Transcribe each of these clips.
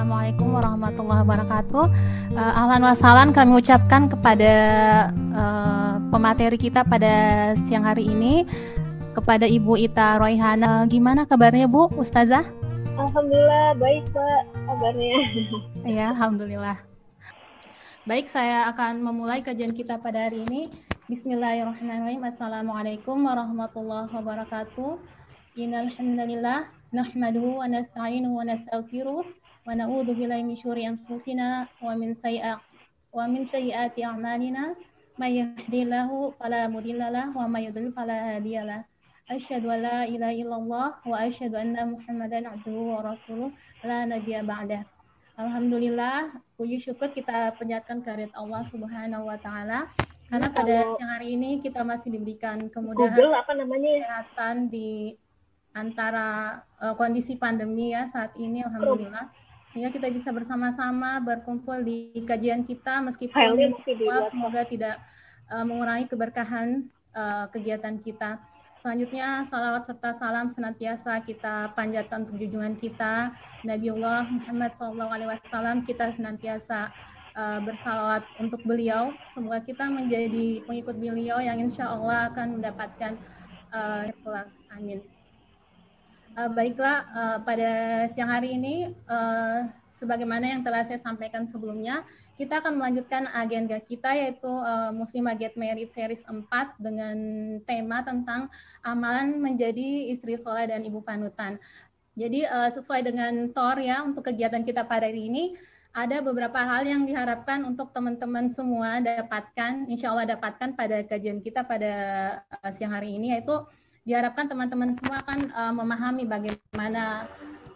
Assalamualaikum warahmatullahi wabarakatuh. Uh, ahlan wasalan kami ucapkan kepada uh, pemateri kita pada siang hari ini kepada Ibu Ita Royhana. Gimana kabarnya Bu, Ustazah? Alhamdulillah baik Pak kabarnya. Iya, alhamdulillah. Baik, saya akan memulai kajian kita pada hari ini. Bismillahirrahmanirrahim. Assalamualaikum warahmatullahi wabarakatuh. Innal hamdalillah nahmaduhu wa nasta'inuhu wa nastaghfiruh billahi min syururi anfusina wa min sayyi'ati wa min sayyi'ati a'malina. May yahdihillahu fala mudhillalah wa may yudlil fala hadiyalah. Asyhadu an la ilaha illallah wa asyhadu anna Muhammadan abduhu wa rasuluh. La nabiyya ba'dah. Alhamdulillah, puji syukur kita panjatkan kehadirat Allah Subhanahu wa taala. Karena pada siang hari ini kita masih diberikan kemudahan Google apa namanya? kesehatan di antara uh, kondisi pandemi ya saat ini alhamdulillah sehingga kita bisa bersama-sama berkumpul di kajian kita meskipun semoga tidak uh, mengurangi keberkahan uh, kegiatan kita. Selanjutnya salawat serta salam senantiasa kita panjatkan untuk junjungan kita Nabiullah Muhammad SAW kita senantiasa uh, bersalawat untuk beliau. Semoga kita menjadi pengikut beliau yang insya Allah akan mendapatkan uh, amin. Uh, baiklah, uh, pada siang hari ini, uh, sebagaimana yang telah saya sampaikan sebelumnya, kita akan melanjutkan agenda kita yaitu uh, Muslimah Get Married Series 4 dengan tema tentang amalan menjadi istri soleh dan ibu panutan. Jadi uh, sesuai dengan TOR ya untuk kegiatan kita pada hari ini, ada beberapa hal yang diharapkan untuk teman-teman semua dapatkan, insya Allah dapatkan pada kajian kita pada siang hari ini, yaitu diharapkan teman-teman semua akan uh, memahami bagaimana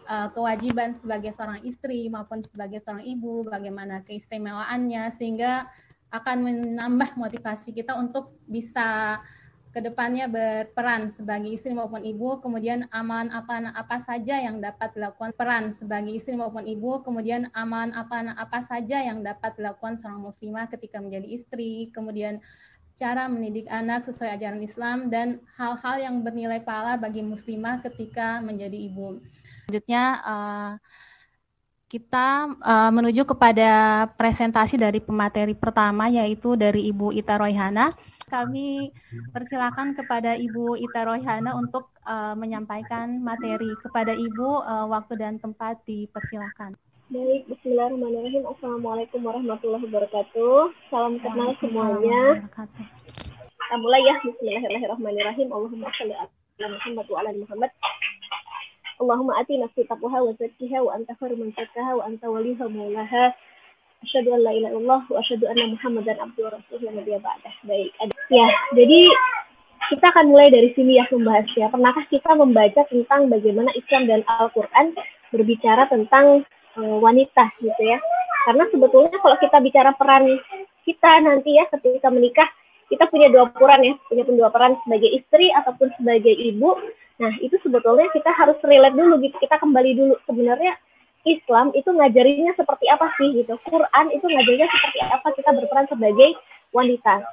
uh, kewajiban sebagai seorang istri maupun sebagai seorang ibu, bagaimana keistimewaannya, sehingga akan menambah motivasi kita untuk bisa ke depannya berperan sebagai istri maupun ibu, kemudian amalan apa apa saja yang dapat dilakukan peran sebagai istri maupun ibu, kemudian amalan apa apa saja yang dapat dilakukan seorang muslimah ketika menjadi istri, kemudian cara mendidik anak sesuai ajaran Islam dan hal-hal yang bernilai pahala bagi muslimah ketika menjadi ibu. Selanjutnya uh, kita uh, menuju kepada presentasi dari pemateri pertama yaitu dari Ibu Ita Royhana kami persilakan kepada Ibu Ita Royhana untuk uh, menyampaikan materi. Kepada Ibu, waktu dan tempat dipersilakan. Baik, Bismillahirrahmanirrahim. Assalamualaikum warahmatullahi wabarakatuh. Salam kenal semuanya. Kita mulai ya. Bismillahirrahmanirrahim. Allahumma sholli ala Muhammad wa ala Muhammad. Allahumma ati nafsi taqwaha wa zakkiha wa anta khairu man zakkaha wa anta waliha maulaha. Asyhadu an la ilaha illallah wa asyhadu anna Muhammadan abduhu wa rasuluhu nabiyya ba'dah. Baik. Ya, jadi kita akan mulai dari sini ya membahasnya. Pernahkah kita membaca tentang bagaimana Islam dan Al-Qur'an berbicara tentang uh, wanita gitu ya? Karena sebetulnya kalau kita bicara peran kita nanti ya ketika menikah, kita punya dua peran ya, punya dua peran sebagai istri ataupun sebagai ibu. Nah, itu sebetulnya kita harus relate dulu gitu. Kita kembali dulu sebenarnya Islam itu ngajarinnya seperti apa sih gitu. Quran itu ngajarinnya seperti apa kita berperan sebagai wanita.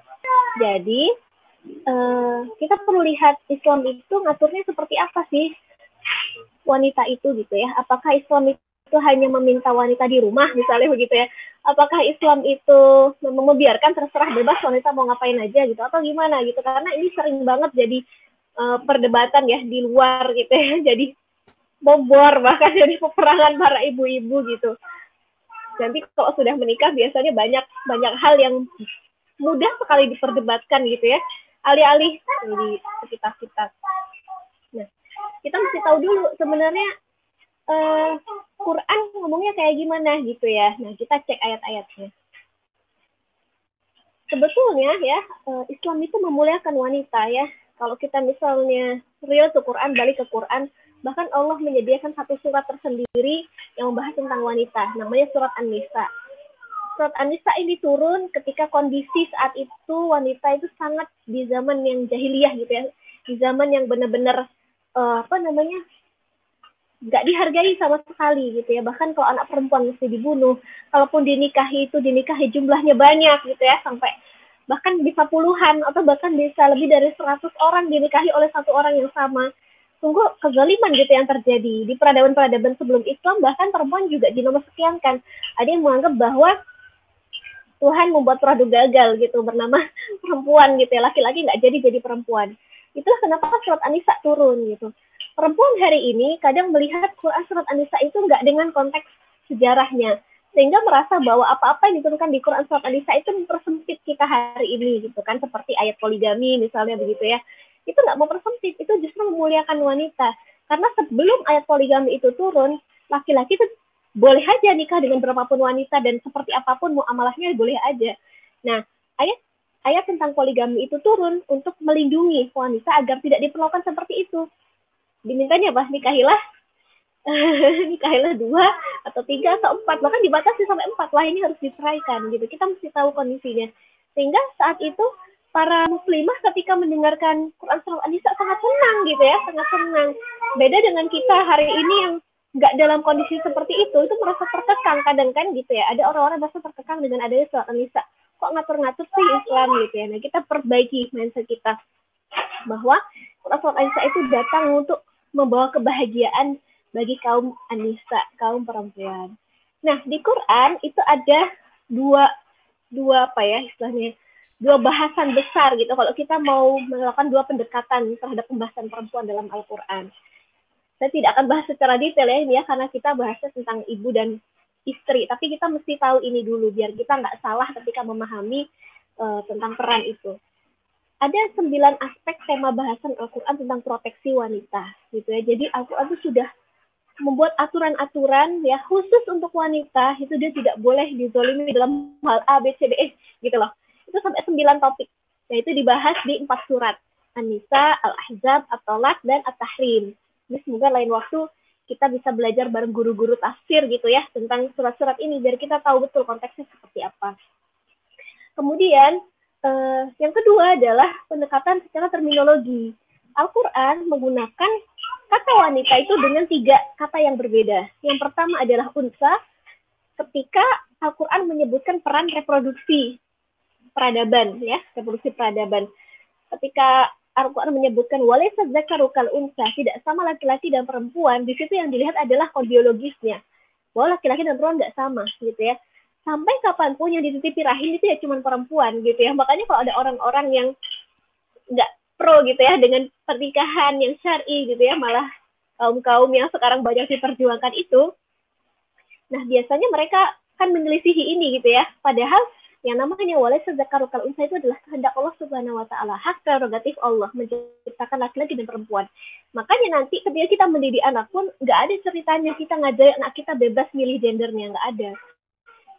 Jadi uh, kita perlu lihat Islam itu ngaturnya seperti apa sih wanita itu gitu ya. Apakah Islam itu hanya meminta wanita di rumah misalnya begitu ya? Apakah Islam itu membiarkan terserah bebas wanita mau ngapain aja gitu atau gimana gitu? Karena ini sering banget jadi uh, perdebatan ya di luar gitu ya. Jadi bobor bahkan jadi peperangan para ibu-ibu gitu. Nanti kalau sudah menikah biasanya banyak banyak hal yang mudah sekali diperdebatkan gitu ya alih-alih di sekitar kita nah kita mesti tahu dulu sebenarnya uh, Quran ngomongnya kayak gimana gitu ya. Nah kita cek ayat-ayatnya. Sebetulnya ya uh, Islam itu memuliakan wanita ya. Kalau kita misalnya real ke Quran balik ke Quran bahkan Allah menyediakan satu surat tersendiri yang membahas tentang wanita namanya surat An-Nisa. Surat An-Nisa ini turun ketika kondisi saat itu wanita itu sangat di zaman yang jahiliyah gitu ya. Di zaman yang benar-benar uh, apa namanya nggak dihargai sama sekali gitu ya. Bahkan kalau anak perempuan mesti dibunuh kalaupun dinikahi itu dinikahi jumlahnya banyak gitu ya sampai bahkan bisa puluhan atau bahkan bisa lebih dari 100 orang dinikahi oleh satu orang yang sama. Sungguh kezaliman gitu yang terjadi di peradaban-peradaban sebelum Islam. Bahkan perempuan juga kan. Ada yang menganggap bahwa Tuhan membuat produk gagal gitu bernama perempuan gitu ya. Laki-laki nggak jadi jadi perempuan. Itulah kenapa surat Anisa turun gitu perempuan hari ini kadang melihat Quran surat Anisa itu nggak dengan konteks sejarahnya sehingga merasa bahwa apa-apa yang diturunkan di Quran surat An-Nisa itu mempersempit kita hari ini gitu kan. Seperti ayat poligami misalnya begitu ya. Itu nggak mempersempit itu justru memuliakan wanita. Karena sebelum ayat poligami itu turun laki-laki itu boleh aja nikah dengan berapapun wanita dan seperti apa pun muamalahnya boleh aja. Nah ayat ayat tentang poligami itu turun untuk melindungi wanita agar tidak diperlakukan seperti itu dimintanya apa? Nikahilah. Nikahilah dua atau tiga atau empat. Bahkan dibatasi sampai empat lah ini harus diceraikan gitu. Kita mesti tahu kondisinya. Sehingga saat itu para muslimah ketika mendengarkan Quran Surah An-Nisa sangat senang gitu ya sangat senang. Beda dengan kita hari ini yang nggak dalam kondisi seperti itu itu merasa terkekang kadang kan gitu ya. Ada orang-orang merasa terkekang dengan adanya Surah An-Nisa. Kok ngatur-ngatur sih Islam gitu ya? Nah kita perbaiki mindset kita bahwa Quran Surah An-Nisa itu datang untuk membawa kebahagiaan bagi kaum anisa, kaum perempuan. Nah, di Quran itu ada dua dua apa ya istilahnya dua bahasan besar gitu kalau kita mau melakukan dua pendekatan terhadap pembahasan perempuan dalam Al-Quran. Saya tidak akan bahas secara detail ya ini ya karena kita bahasnya tentang ibu dan istri, tapi kita mesti tahu ini dulu biar kita nggak salah ketika memahami uh, tentang peran itu. Ada sembilan aspek tema bahasan Al-Quran tentang proteksi wanita gitu ya. Jadi Al-Quran itu sudah membuat aturan-aturan ya khusus untuk wanita itu dia tidak boleh dizolimi dalam hal A, B, C, D, E gitu loh. Itu sampai sembilan topik. Nah itu dibahas di empat surat. An-Nisa, Al-Ahzab, At-Tolak, dan At-Tahrim. Ini semoga lain waktu kita bisa belajar bareng guru-guru tafsir gitu ya tentang surat-surat ini biar kita tahu betul konteksnya seperti apa. Kemudian eh, yang kedua adalah pendekatan secara terminologi. Al-Quran menggunakan kata wanita itu dengan tiga kata yang berbeda. Yang pertama adalah unsa, ketika Al-Quran menyebutkan peran reproduksi peradaban, ya, reproduksi peradaban. Ketika Al-Quran menyebutkan walaysa zakarukal unsa, tidak sama laki-laki dan perempuan, di situ yang dilihat adalah kodiologisnya. Bahwa laki-laki dan perempuan nggak sama, gitu ya. Sampai kapan pun yang dititipi rahim itu ya cuma perempuan, gitu ya. Makanya kalau ada orang-orang yang nggak pro gitu ya dengan pernikahan yang syari gitu ya malah kaum kaum yang sekarang banyak diperjuangkan itu nah biasanya mereka kan menyelisihi ini gitu ya padahal yang namanya wala sezakarukal unsa itu adalah kehendak Allah Subhanahu wa taala, hak prerogatif Allah menciptakan laki-laki dan perempuan. Makanya nanti ketika kita mendidik anak pun nggak ada ceritanya kita ngajari anak kita bebas milih gendernya, nggak ada.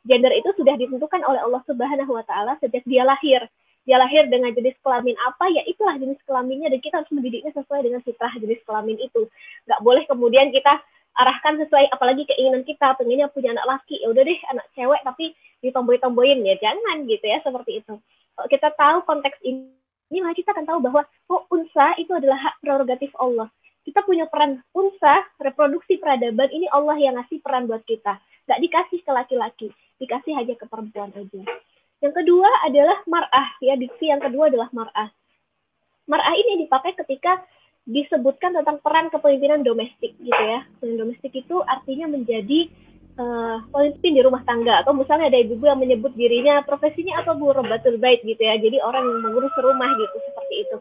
Gender itu sudah ditentukan oleh Allah Subhanahu wa taala sejak dia lahir. Dia lahir dengan jenis kelamin apa? Ya itulah jenis kelaminnya dan kita harus mendidiknya sesuai dengan fitrah jenis kelamin itu. Nggak boleh kemudian kita arahkan sesuai apalagi keinginan kita pengennya punya anak laki. Ya udah deh anak cewek tapi ditomboy-tomboyin. Ya jangan gitu ya seperti itu. Kalau kita tahu konteks ini ini maka kita akan tahu bahwa oh unsa itu adalah hak prerogatif Allah kita punya peran unsa reproduksi peradaban ini Allah yang ngasih peran buat kita nggak dikasih ke laki-laki dikasih hanya ke perempuan aja yang kedua adalah mar'ah, ya diksi yang kedua adalah mar'ah. Mar'ah ini dipakai ketika disebutkan tentang peran kepemimpinan domestik gitu ya. Kepemimpinan domestik itu artinya menjadi uh, pemimpin di rumah tangga atau misalnya ada ibu-ibu yang menyebut dirinya profesinya atau bu robatul bait gitu ya. Jadi orang yang mengurus rumah gitu seperti itu.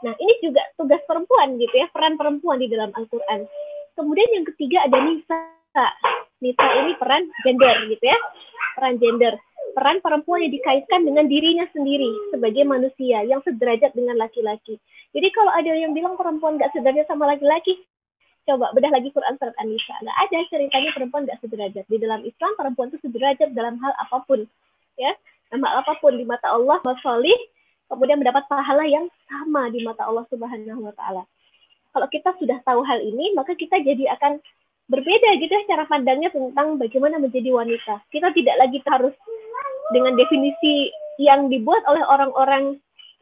Nah, ini juga tugas perempuan gitu ya, peran perempuan di dalam Al-Qur'an. Kemudian yang ketiga ada nisa. Nisa ini peran gender gitu ya. Peran gender peran perempuan yang dikaitkan dengan dirinya sendiri sebagai manusia yang sederajat dengan laki-laki. Jadi kalau ada yang bilang perempuan nggak sederajat sama laki-laki, coba bedah lagi Quran surat An-Nisa. Nggak ada ceritanya perempuan nggak sederajat. Di dalam Islam perempuan itu sederajat dalam hal apa pun, ya, hal apa pun di mata Allah, masalih, kemudian mendapat pahala yang sama di mata Allah Subhanahu Wa Taala. Kalau kita sudah tahu hal ini, maka kita jadi akan berbeda gitu ya cara pandangnya tentang bagaimana menjadi wanita. Kita tidak lagi harus dengan definisi yang dibuat oleh orang-orang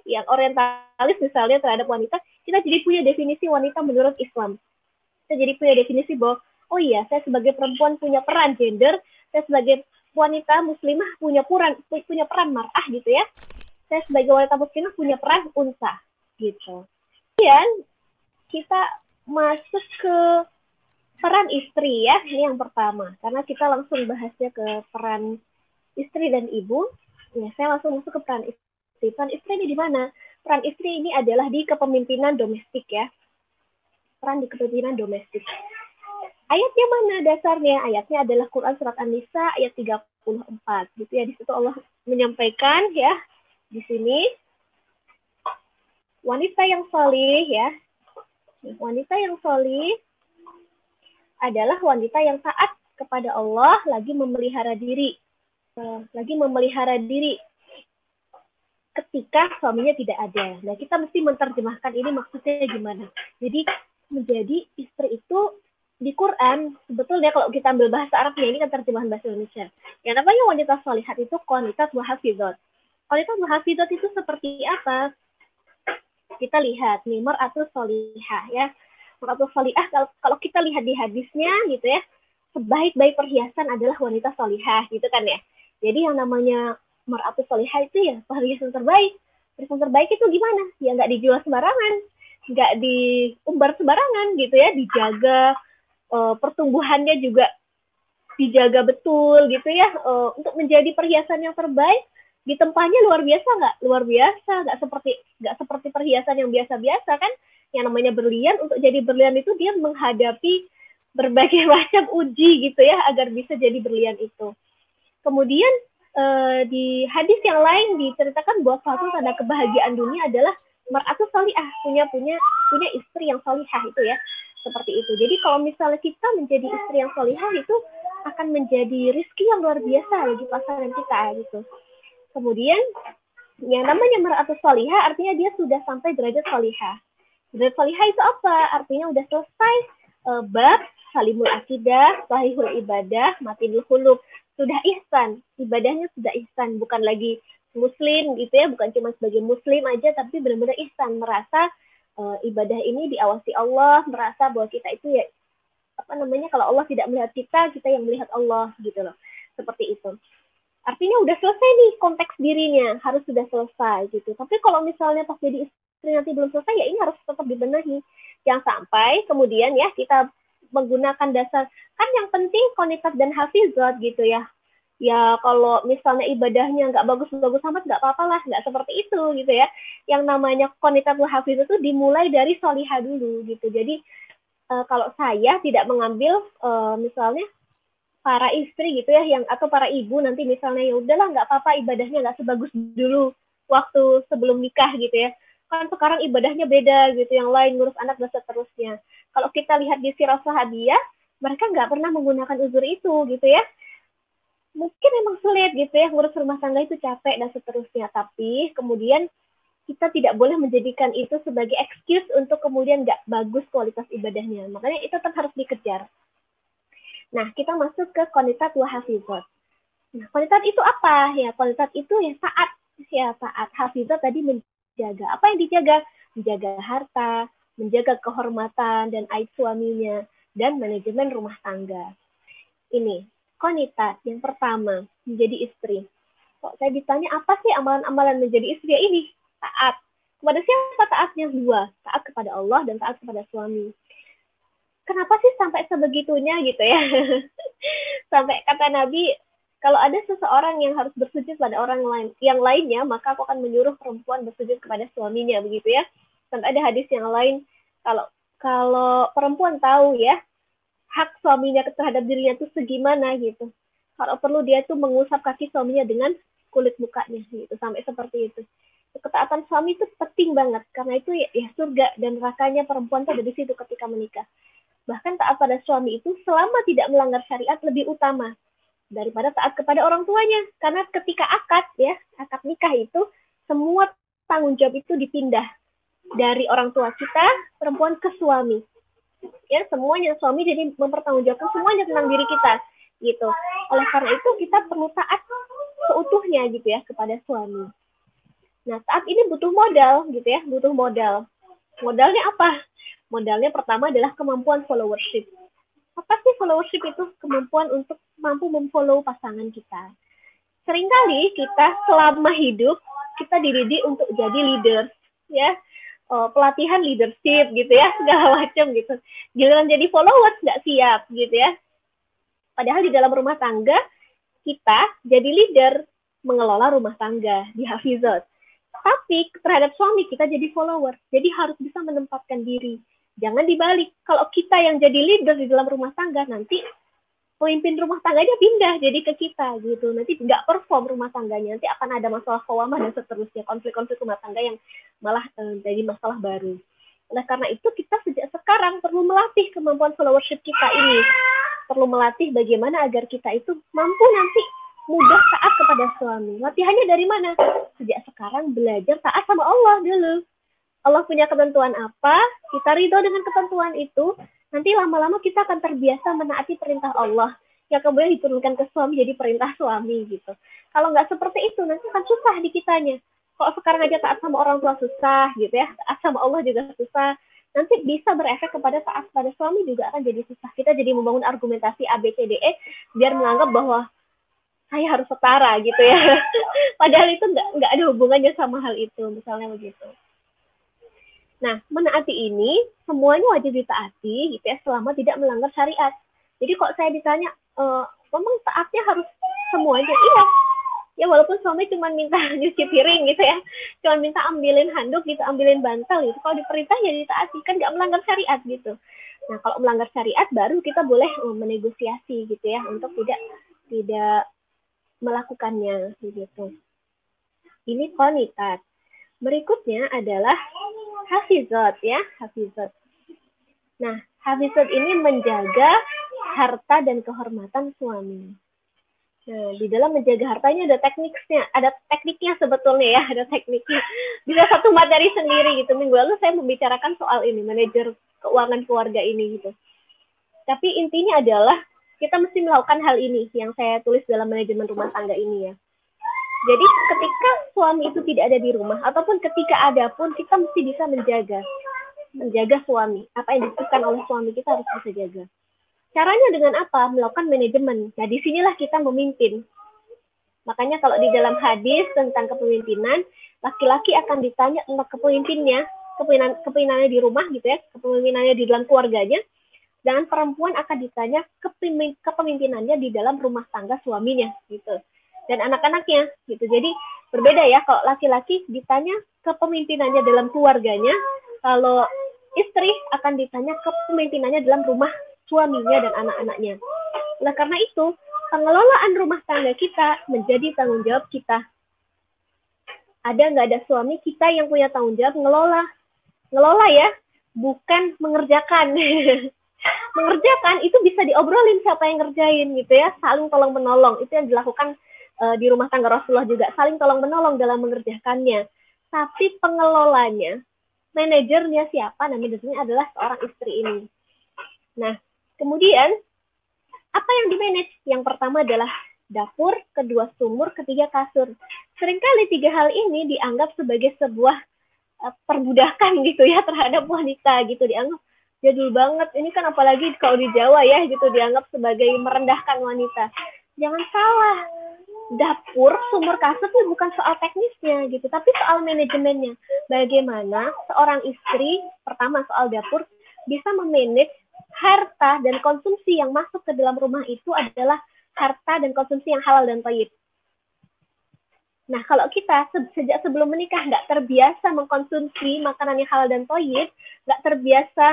yang orientalis misalnya terhadap wanita, kita jadi punya definisi wanita menurut Islam. Kita jadi punya definisi bahwa, oh iya, saya sebagai perempuan punya peran gender, saya sebagai wanita muslimah punya peran punya peran marah gitu ya. Saya sebagai wanita muslimah punya peran unsa gitu. Kemudian kita masuk ke peran istri ya, ini yang pertama. Karena kita langsung bahasnya ke peran istri dan ibu. Ya, saya langsung masuk ke peran istri. Peran istri ini di mana? Peran istri ini adalah di kepemimpinan domestik ya. Peran di kepemimpinan domestik. Ayatnya mana dasarnya? Ayatnya adalah Quran surat An-Nisa ayat 34. Gitu ya, di situ Allah menyampaikan ya di sini wanita yang solih ya wanita yang solih adalah wanita yang taat kepada Allah lagi memelihara diri, eh, lagi memelihara diri ketika suaminya tidak ada. Nah, kita mesti menerjemahkan ini maksudnya gimana. Jadi, menjadi istri itu di Quran, sebetulnya kalau kita ambil bahasa Arabnya, ini kan terjemahan bahasa Indonesia. Yang namanya wanita solihat itu kualitas wahafidot. Kualitas wahafidot itu seperti apa? Kita lihat, nimar atau solihah ya. Mar'atul solihah kalau, kalau kita lihat di hadisnya gitu ya sebaik-baik perhiasan adalah wanita solihah gitu kan ya. Jadi yang namanya mar'atul solihah itu ya perhiasan terbaik. Perhiasan terbaik itu gimana? Ya nggak dijual sembarangan nggak diumbar sembarangan gitu ya dijaga uh, pertumbuhannya juga dijaga betul gitu ya uh, untuk menjadi perhiasan yang terbaik di tempatnya luar biasa nggak luar biasa nggak seperti nggak seperti perhiasan yang biasa-biasa kan yang namanya berlian untuk jadi berlian itu dia menghadapi berbagai macam uji gitu ya agar bisa jadi berlian itu. Kemudian eh, di hadis yang lain diceritakan bahwa suatu tanda kebahagiaan dunia adalah meratu salihah punya punya punya istri yang salihah itu ya seperti itu. Jadi kalau misalnya kita menjadi istri yang salihah itu akan menjadi rizki yang luar biasa bagi pasangan kita gitu. Kemudian yang namanya meratu salihah artinya dia sudah sampai derajat salihah. Derajat salihah itu apa? Artinya udah selesai uh, bab salimul akidah, sahihul ibadah, matinul hulub. Sudah ihsan, ibadahnya sudah ihsan, bukan lagi muslim gitu ya, bukan cuma sebagai muslim aja, tapi benar-benar ihsan, merasa uh, ibadah ini diawasi Allah, merasa bahwa kita itu ya apa namanya kalau Allah tidak melihat kita, kita yang melihat Allah gitu loh. Seperti itu. Artinya udah selesai nih konteks dirinya, harus sudah selesai gitu. Tapi kalau misalnya pas jadi nanti belum selesai ya ini harus tetap dibenahi. Yang sampai kemudian ya kita menggunakan dasar kan yang penting konitas dan hafizat gitu ya. Ya kalau misalnya ibadahnya nggak bagus-bagus amat nggak apa-apa lah nggak seperti itu gitu ya. Yang namanya konitas dan hafizat itu dimulai dari soliha dulu gitu. Jadi uh, kalau saya tidak mengambil uh, misalnya para istri gitu ya yang atau para ibu nanti misalnya ya udahlah nggak apa-apa ibadahnya nggak sebagus dulu waktu sebelum nikah gitu ya kan sekarang ibadahnya beda gitu, yang lain ngurus anak dan seterusnya. Kalau kita lihat di sirah sahabiah, mereka nggak pernah menggunakan uzur itu gitu ya. Mungkin emang sulit gitu ya, ngurus rumah tangga itu capek dan seterusnya. Tapi kemudian kita tidak boleh menjadikan itu sebagai excuse untuk kemudian nggak bagus kualitas ibadahnya. Makanya itu tetap harus dikejar. Nah, kita masuk ke kualitas wahafizat. Nah, kualitas itu apa? Ya, kualitas itu ya saat ya saat hafizat tadi dijaga. Apa yang dijaga? Menjaga harta, menjaga kehormatan dan aib suaminya, dan manajemen rumah tangga. Ini, konita yang pertama, menjadi istri. Kok saya ditanya apa sih amalan-amalan menjadi istri ya ini? Taat. Kepada siapa taatnya? Dua. Taat kepada Allah dan taat kepada suami. Kenapa sih sampai sebegitunya gitu ya? sampai kata Nabi, kalau ada seseorang yang harus bersujud pada orang lain yang lainnya maka aku akan menyuruh perempuan bersujud kepada suaminya begitu ya? Sampai ada hadis yang lain kalau kalau perempuan tahu ya hak suaminya terhadap dirinya itu segimana gitu. Kalau perlu dia tuh mengusap kaki suaminya dengan kulit mukanya gitu sampai seperti itu. Ketaatan suami itu penting banget karena itu ya, ya surga dan nerakanya perempuan tuh ada di situ ketika menikah bahkan taat pada suami itu selama tidak melanggar syariat lebih utama daripada taat kepada orang tuanya. Karena ketika akad ya, akad nikah itu semua tanggung jawab itu dipindah dari orang tua kita perempuan ke suami. Ya, semuanya suami jadi mempertanggungjawabkan semuanya tentang diri kita gitu. Oleh karena itu kita perlu taat seutuhnya gitu ya kepada suami. Nah, saat ini butuh modal gitu ya, butuh modal. Modalnya apa? Modalnya pertama adalah kemampuan followership. Apa sih followership itu? Kemampuan untuk mampu memfollow pasangan kita. Seringkali kita selama hidup kita dididik untuk jadi leader, ya. uh, pelatihan leadership gitu ya segala macam gitu. Giliran jadi followers nggak siap gitu ya. Padahal di dalam rumah tangga kita jadi leader mengelola rumah tangga di Hafizat tapi terhadap suami kita jadi follower. Jadi harus bisa menempatkan diri jangan dibalik. Kalau kita yang jadi leader di dalam rumah tangga nanti pemimpin rumah tangganya pindah jadi ke kita gitu. Nanti nggak perform rumah tangganya. Nanti akan ada masalah keuangan dan seterusnya. Konflik-konflik rumah tangga yang malah eh, jadi masalah baru. Oleh karena itu kita sejak sekarang perlu melatih kemampuan followership kita ini. Perlu melatih bagaimana agar kita itu mampu nanti mudah taat kepada suami. Latihannya dari mana? Sejak sekarang belajar taat sama Allah dulu Allah punya ketentuan apa kita ridho dengan ketentuan itu nanti lama-lama kita akan terbiasa menaati perintah Allah yang kemudian diturunkan ke suami jadi perintah suami gitu. Kalau nggak seperti itu nanti akan susah di kitanya. Kalau sekarang aja taat sama orang tua susah gitu ya, taat sama Allah juga susah. Nanti bisa berefek kepada taat pada suami juga akan jadi susah. Kita jadi membangun argumentasi A, B, C, D, E biar menganggap bahwa saya harus setara gitu ya. Padahal itu nggak ada hubungannya sama hal itu, misalnya begitu. Nah, menaati ini semuanya wajib ditaati gitu ya selama tidak melanggar syariat. Jadi kok saya ditanya, e, memang taatnya harus semuanya? Iya. Ya walaupun suami cuma minta nyuci piring gitu ya, cuma minta ambilin handuk gitu, ambilin bantal gitu. Kalau diperintah ya ditaati, kan nggak melanggar syariat gitu. Nah kalau melanggar syariat baru kita boleh oh, menegosiasi gitu ya untuk tidak tidak melakukannya gitu. Ini konitat. Berikutnya adalah hafizat ya, hafizat. Nah, hafizat ini menjaga harta dan kehormatan suami. Nah, di dalam menjaga harta ini ada tekniknya, ada tekniknya sebetulnya ya, ada tekniknya. Bisa satu materi sendiri gitu. Minggu lalu saya membicarakan soal ini, manajer keuangan keluarga ini gitu. Tapi intinya adalah kita mesti melakukan hal ini yang saya tulis dalam manajemen rumah tangga ini ya. Jadi ketika suami itu tidak ada di rumah ataupun ketika ada pun kita mesti bisa menjaga menjaga suami. Apa yang dibutuhkan oleh suami kita harus bisa jaga. Caranya dengan apa? Melakukan manajemen. Nah, di sinilah kita memimpin. Makanya kalau di dalam hadis tentang kepemimpinan, laki-laki akan ditanya tentang kepemimpinnya, kepemimpinan, kepemimpinannya di rumah gitu ya, kepemimpinannya di dalam keluarganya, dan perempuan akan ditanya kepemimpinannya di dalam rumah tangga suaminya gitu dan anak-anaknya gitu. Jadi berbeda ya kalau laki-laki ditanya kepemimpinannya dalam keluarganya, kalau istri akan ditanya kepemimpinannya dalam rumah suaminya dan anak-anaknya. Nah karena itu pengelolaan rumah tangga kita menjadi tanggung jawab kita. Ada nggak ada suami kita yang punya tanggung jawab ngelola, ngelola ya, bukan mengerjakan. mengerjakan itu bisa diobrolin siapa yang ngerjain gitu ya, saling tolong menolong itu yang dilakukan uh, di rumah tangga Rasulullah juga saling tolong menolong dalam mengerjakannya. Tapi pengelolanya, manajernya siapa? Nah, manajernya adalah seorang istri ini. Nah, kemudian apa yang dimanage? Yang pertama adalah dapur, kedua sumur, ketiga kasur. Seringkali tiga hal ini dianggap sebagai sebuah uh, perbudakan gitu ya terhadap wanita gitu dianggap jadul banget. Ini kan apalagi kalau di Jawa ya gitu dianggap sebagai merendahkan wanita. Jangan salah dapur sumur kasur itu bukan soal teknisnya gitu, tapi soal manajemennya. Bagaimana seorang istri, pertama soal dapur, bisa memanage harta dan konsumsi yang masuk ke dalam rumah itu adalah harta dan konsumsi yang halal dan toyib. Nah, kalau kita se sejak sebelum menikah nggak terbiasa mengkonsumsi makanan yang halal dan toyib, nggak terbiasa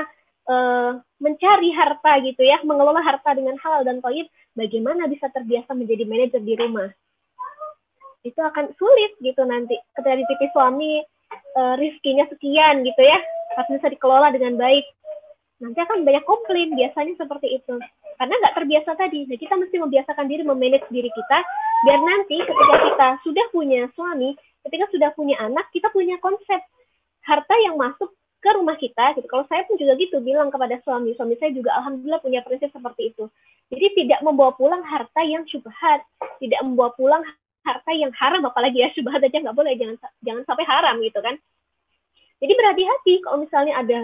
uh, mencari harta gitu ya, mengelola harta dengan halal dan toyib, bagaimana bisa terbiasa menjadi manajer di rumah? Itu akan sulit gitu nanti. Ketika dititip suami uh, rizkinya sekian gitu ya harus bisa dikelola dengan baik. Nanti akan banyak komplain biasanya seperti itu. Karena nggak terbiasa tadi. Nah kita mesti membiasakan diri memanage diri kita biar nanti ketika kita sudah punya suami ketika sudah punya anak kita punya konsep harta yang masuk ke rumah kita gitu. Kalau saya pun juga gitu bilang kepada suami. Suami saya juga alhamdulillah punya prinsip seperti itu. Jadi tidak membawa pulang harta yang syubhat tidak membawa pulang harta yang haram apalagi ya syubhat aja nggak boleh jangan jangan sampai haram gitu kan. Jadi berhati-hati kalau misalnya ada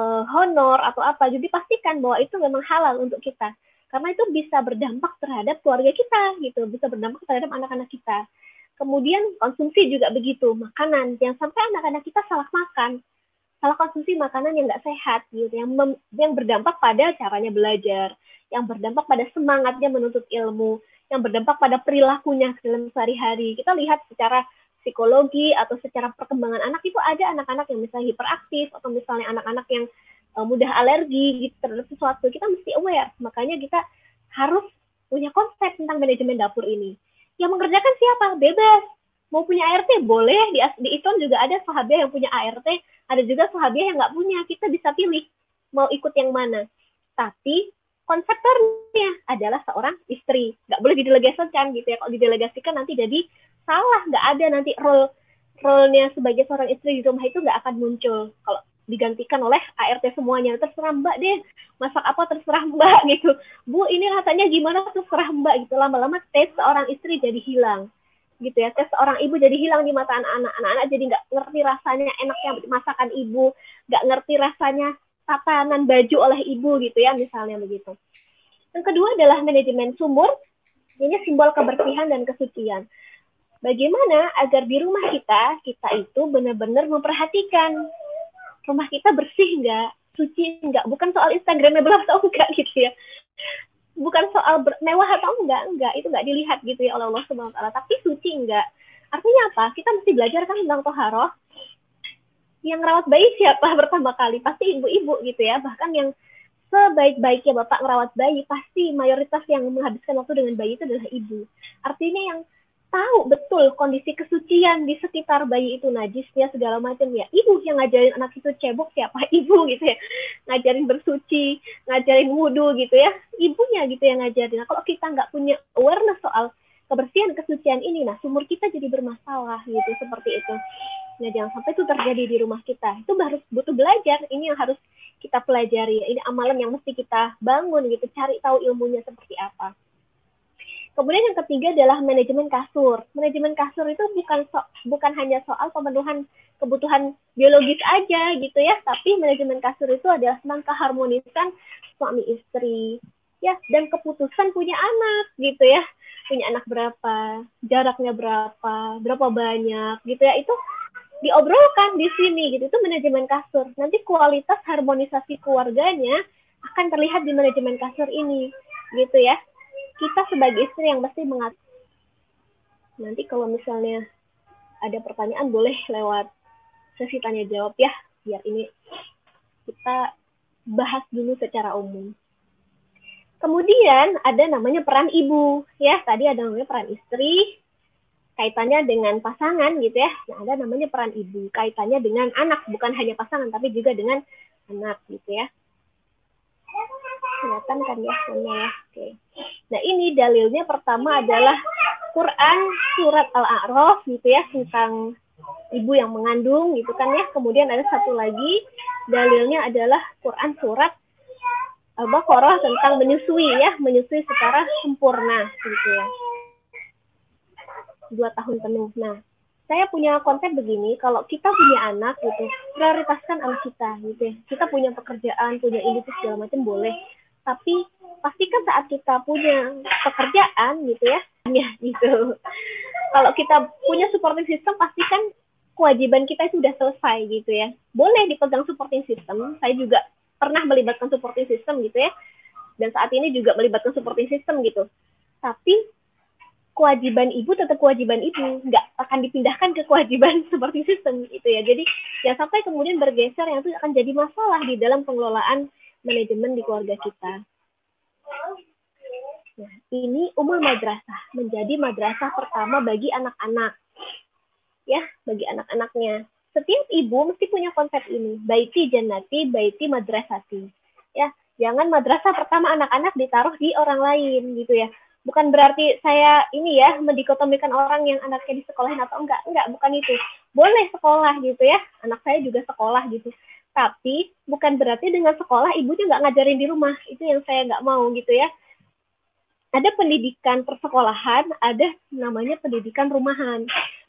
uh, honor atau apa jadi pastikan bahwa itu memang halal untuk kita. Karena itu bisa berdampak terhadap keluarga kita gitu bisa berdampak terhadap anak-anak kita. Kemudian konsumsi juga begitu makanan. Jangan sampai anak-anak kita salah makan. Salah konsumsi makanan yang nggak sehat gitu yang mem, yang berdampak pada caranya belajar yang berdampak pada semangatnya menuntut ilmu yang berdampak pada perilakunya dalam sehari-hari. Kita lihat secara psikologi atau secara perkembangan anak itu ada anak-anak yang misalnya hiperaktif atau misalnya anak-anak yang uh, mudah alergi gitu terhadap sesuatu. Kita mesti aware. Makanya kita harus punya konsep tentang manajemen dapur ini. Yang mengerjakan siapa? Bebas. Mau punya ART boleh. Di, di juga ada sahabat yang punya ART ada juga sahabat yang nggak punya. Kita bisa pilih mau ikut yang mana. Tapi konseptornya adalah seorang istri. Nggak boleh didelegasikan gitu ya. Kalau didelegasikan nanti jadi salah. Nggak ada nanti role role-nya sebagai seorang istri di rumah itu nggak akan muncul. Kalau digantikan oleh ART semuanya. Terserah mbak deh. Masak apa terserah mbak gitu. Bu ini rasanya gimana? Terserah mbak gitu. Lama-lama tes seorang istri jadi hilang. Gitu ya. Tes seorang ibu jadi hilang di mata anak-anak. Anak-anak jadi nggak ngerti rasanya enaknya masakan ibu. Nggak ngerti rasanya tatanan baju oleh ibu gitu ya misalnya begitu. Yang kedua adalah manajemen sumur. Ini simbol kebersihan dan kesucian. Bagaimana agar di rumah kita kita itu benar-benar memperhatikan rumah kita bersih nggak suci nggak. Bukan soal instagramable atau enggak gitu ya. Bukan soal mewah atau enggak enggak. Itu enggak dilihat gitu ya oleh Allah Subhanahu wa taala. Tapi suci enggak artinya apa? Kita mesti belajar kan tentang toharoh yang rawat bayi siapa pertama kali? Pasti ibu-ibu gitu ya. Bahkan yang sebaik-baiknya bapak merawat bayi pasti mayoritas yang menghabiskan waktu dengan bayi itu adalah ibu. Artinya yang tahu betul kondisi kesucian di sekitar bayi itu najisnya segala macam ya ibu yang ngajarin anak itu cebok siapa? Ibu gitu ya. Ngajarin bersuci ngajarin wudhu gitu ya. Ibunya gitu yang ngajarin. Nah, kalau kita nggak punya awareness soal kebersihan kesucian ini nah sumur kita jadi bermasalah gitu seperti itu nah jangan sampai itu terjadi di rumah kita. Itu harus butuh belajar. Ini yang harus kita pelajari. Ini amalan yang mesti kita bangun gitu. Cari tahu ilmunya seperti apa. Kemudian yang ketiga adalah manajemen kasur. Manajemen kasur itu bukan so, bukan hanya soal pemenuhan kebutuhan biologis aja gitu ya, tapi manajemen kasur itu adalah tentang keharmonisan suami istri. Ya dan keputusan punya anak gitu ya. Punya anak berapa, jaraknya berapa, berapa banyak gitu ya. Itu diobrolkan di sini gitu. Itu manajemen kasur. Nanti kualitas harmonisasi keluarganya akan terlihat di manajemen kasur ini gitu ya kita sebagai istri yang mesti mengat nanti kalau misalnya ada pertanyaan boleh lewat sesi tanya jawab ya biar ini kita bahas dulu secara umum kemudian ada namanya peran ibu ya tadi ada namanya peran istri kaitannya dengan pasangan gitu ya. Nah ada namanya peran ibu kaitannya dengan anak bukan hanya pasangan tapi juga dengan anak gitu ya. Kelihatan kan ya ya. Oke. Nah ini dalilnya pertama adalah Quran surat Al-A'raf gitu ya tentang ibu yang mengandung gitu kan ya. Kemudian ada satu lagi dalilnya adalah Quran surat Al-Baqarah tentang menyusui ya menyusui secara sempurna gitu ya dua tahun penuh. Nah saya punya konsep begini, kalau kita punya anak gitu, prioritaskan anak kita gitu ya. Kita punya pekerjaan, punya ini segala macam boleh. Tapi pastikan saat kita punya pekerjaan gitu ya ya gitu. Kalau kita punya supporting system pastikan kewajiban kita itu sudah selesai gitu ya. Boleh dipegang supporting system. Saya juga pernah melibatkan supporting system gitu ya. Dan saat ini juga melibatkan supporting system gitu. Tapi kewajiban ibu tetap kewajiban ibu nggak akan dipindahkan ke kewajiban supporting system gitu ya jadi ya sampai kemudian bergeser yang itu akan jadi masalah di dalam pengelolaan manajemen di keluarga kita. Nah, ini umur madrasah menjadi madrasah pertama bagi anak-anak. Ya, bagi anak-anaknya. Setiap ibu mesti punya konsep ini, baiti jannati, baiti madrasati. Ya, jangan madrasah pertama anak-anak ditaruh di orang lain gitu ya. Bukan berarti saya ini ya mendikotomikan orang yang anaknya di sekolahin atau enggak. Enggak, bukan itu. Boleh sekolah gitu ya. Anak saya juga sekolah gitu. Tapi bukan berarti dengan sekolah ibunya nggak ngajarin di rumah. Itu yang saya nggak mau gitu ya. Ada pendidikan persekolahan ada namanya pendidikan rumahan.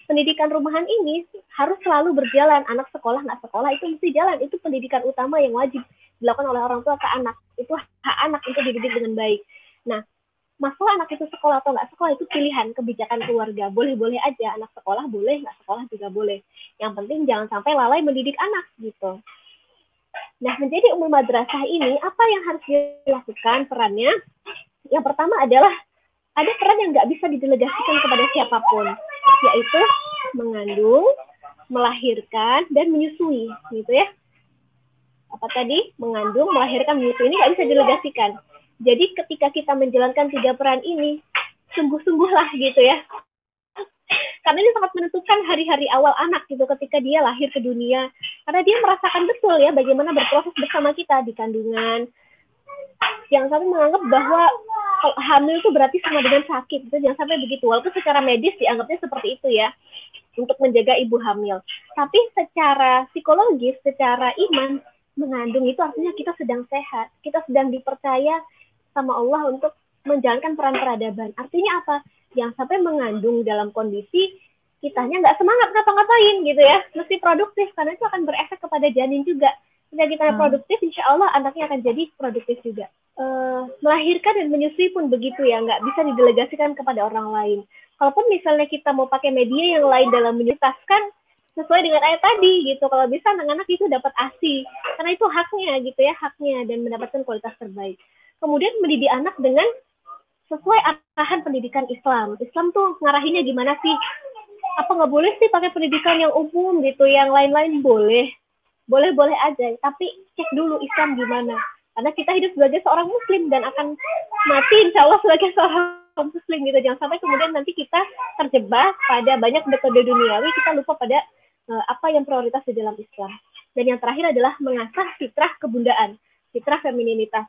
Pendidikan rumahan ini harus selalu berjalan. Anak sekolah nggak sekolah itu mesti jalan. Itu pendidikan utama yang wajib dilakukan oleh orang tua ke anak. Itu hak anak untuk dididik dengan baik. Nah masalah anak itu sekolah atau nggak sekolah itu pilihan kebijakan keluarga boleh-boleh aja anak sekolah boleh nggak sekolah juga boleh yang penting jangan sampai lalai mendidik anak gitu Nah, menjadi umum madrasah ini, apa yang harus dilakukan perannya? Yang pertama adalah ada peran yang nggak bisa didelegasikan kepada siapa pun, yaitu mengandung, melahirkan, dan menyusui, gitu ya. Apa tadi? Mengandung, melahirkan, menyusui ini nggak bisa didelegasikan. Jadi ketika kita menjalankan tiga peran ini, sungguh-sungguhlah gitu ya. Karena ini sangat menentukan hari-hari awal anak gitu ketika dia lahir ke dunia. Karena dia merasakan betul ya bagaimana berproses bersama kita di kandungan. Yang sampai menganggap bahwa kalau hamil itu berarti sama dengan sakit itu jangan sampai begitu. Walaupun secara medis dianggapnya seperti itu ya untuk menjaga ibu hamil. Tapi secara psikologis secara iman mengandung itu artinya kita sedang sehat kita sedang dipercaya sama Allah untuk menjalankan peran peradaban. Artinya apa? Yang sampai mengandung dalam kondisi kitanya nggak semangat ngapa-ngapain gitu ya. Mesti produktif karena itu akan berefek kepada janin juga. Ketika kita hmm. produktif insya Allah anaknya akan jadi produktif juga. Uh, melahirkan dan menyusui pun begitu ya nggak bisa didelegasikan kepada orang lain. Kalaupun misalnya kita mau pakai media yang lain dalam menyutaskan sesuai dengan ayat tadi gitu. Kalau bisa anak-anak itu dapat asi karena itu haknya gitu ya haknya dan mendapatkan kualitas terbaik kemudian mendidik anak dengan sesuai arahan pendidikan Islam. Islam tuh ngarahinnya gimana sih? Apa nggak boleh sih pakai pendidikan yang umum gitu, yang lain-lain boleh, boleh-boleh aja. Tapi cek dulu Islam gimana. Karena kita hidup sebagai seorang Muslim dan akan mati insya Allah sebagai seorang Muslim gitu. Jangan sampai kemudian nanti kita terjebak pada banyak metode duniawi, kita lupa pada uh, apa yang prioritas di dalam Islam. Dan yang terakhir adalah mengasah fitrah kebundaan, fitrah femininitas.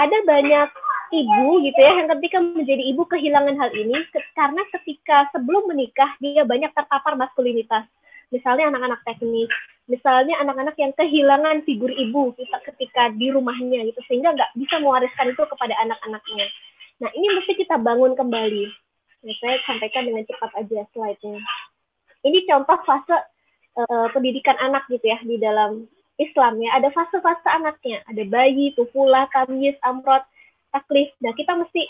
Ada banyak ibu gitu ya yang ketika menjadi ibu kehilangan hal ini karena ketika sebelum menikah dia banyak terpapar maskulinitas. Misalnya anak-anak teknis misalnya anak-anak yang kehilangan figur ibu kita ketika di rumahnya gitu sehingga nggak bisa mewariskan itu kepada anak-anaknya. Nah ini mesti kita bangun kembali. Ya, saya sampaikan dengan cepat aja slide-nya. Ini contoh fase uh, pendidikan anak gitu ya di dalam Islam ya ada fase-fase anaknya ada bayi, tufula, tamyiz, amrot taklif. Nah, kita mesti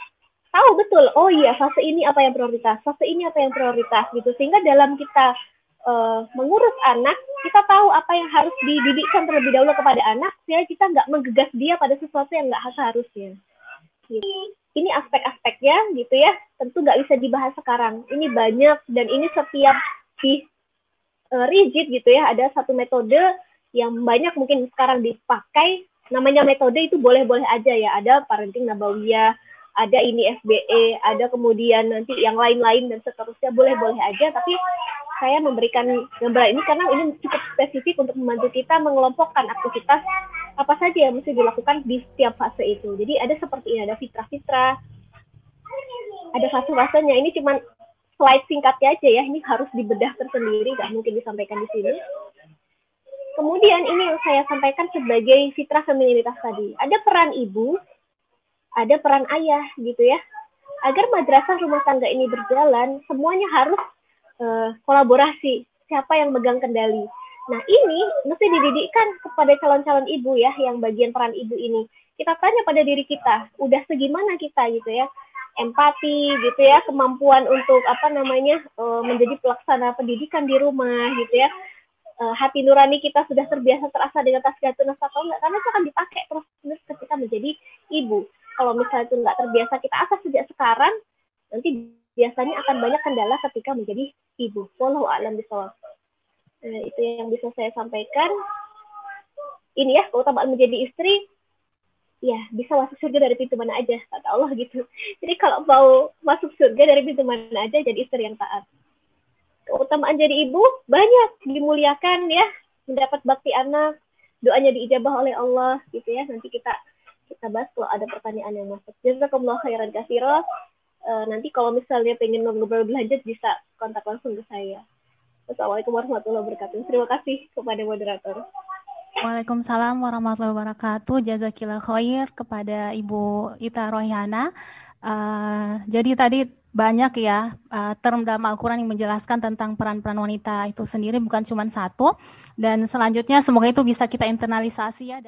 tahu betul, oh iya fase ini apa yang prioritas, fase ini apa yang prioritas gitu. Sehingga dalam kita uh, mengurus anak, kita tahu apa yang harus dididikkan terlebih dahulu kepada anak, sehingga kita nggak menggegas dia pada sesuatu yang nggak seharusnya. Gitu. Ini aspek-aspeknya gitu ya, tentu nggak bisa dibahas sekarang. Ini banyak dan ini setiap di uh, rigid gitu ya, ada satu metode yang banyak mungkin sekarang dipakai namanya metode itu boleh-boleh aja ya. Ada parenting nabawiyah, ada ini FBE, ada kemudian nanti yang lain-lain dan seterusnya boleh-boleh aja. Tapi saya memberikan gambar ini karena ini cukup spesifik untuk membantu kita mengelompokkan aktivitas apa saja yang mesti dilakukan di setiap fase itu. Jadi ada seperti ini, ada fitrah-fitrah, ada fase-fasenya. Ini cuma slide singkatnya aja ya. Ini harus dibedah tersendiri, nggak mungkin disampaikan di sini. Kemudian ini yang saya sampaikan sebagai fitrah femininitas tadi. Ada peran ibu, ada peran ayah gitu ya. Agar madrasah rumah tangga ini berjalan, semuanya harus uh, kolaborasi. Siapa yang megang kendali. Nah ini mesti dididikkan kepada calon-calon ibu ya, yang bagian peran ibu ini. Kita tanya pada diri kita, udah segimana kita gitu ya empati gitu ya kemampuan untuk apa namanya uh, menjadi pelaksana pendidikan di rumah gitu ya uh, hati nurani kita sudah terbiasa terasa dengan tasbihatu nafas atau enggak karena itu akan dipakai terus terus ketika menjadi ibu. Kalau misalnya itu enggak terbiasa kita asal sejak sekarang nanti biasanya akan banyak kendala ketika menjadi ibu. Wallahu a'lam bishawab. Nah, itu yang bisa saya sampaikan. Ini ya keutamaan menjadi istri ya bisa masuk surga dari pintu mana aja kata Allah gitu. Jadi kalau mau masuk surga dari pintu mana aja jadi istri yang taat keutamaan jadi ibu banyak dimuliakan ya. Mendapat bakti anak doanya diijabah oleh Allah gitu ya. Nanti kita kita bahas kalau ada pertanyaan yang masuk. Jazakumullah khairan kasiro uh, nanti kalau misalnya pengen ngobrol lanjut bisa kontak langsung ke saya. Assalamualaikum warahmatullahi wabarakatuh. Terima kasih kepada moderator. Waalaikumsalam warahmatullahi wabarakatuh. Jazakillah khair kepada Ibu Ita Royana. Uh, jadi tadi banyak ya uh, term dalam Al-Quran yang menjelaskan tentang peran-peran wanita itu sendiri bukan cuma satu. Dan selanjutnya semoga itu bisa kita internalisasi ya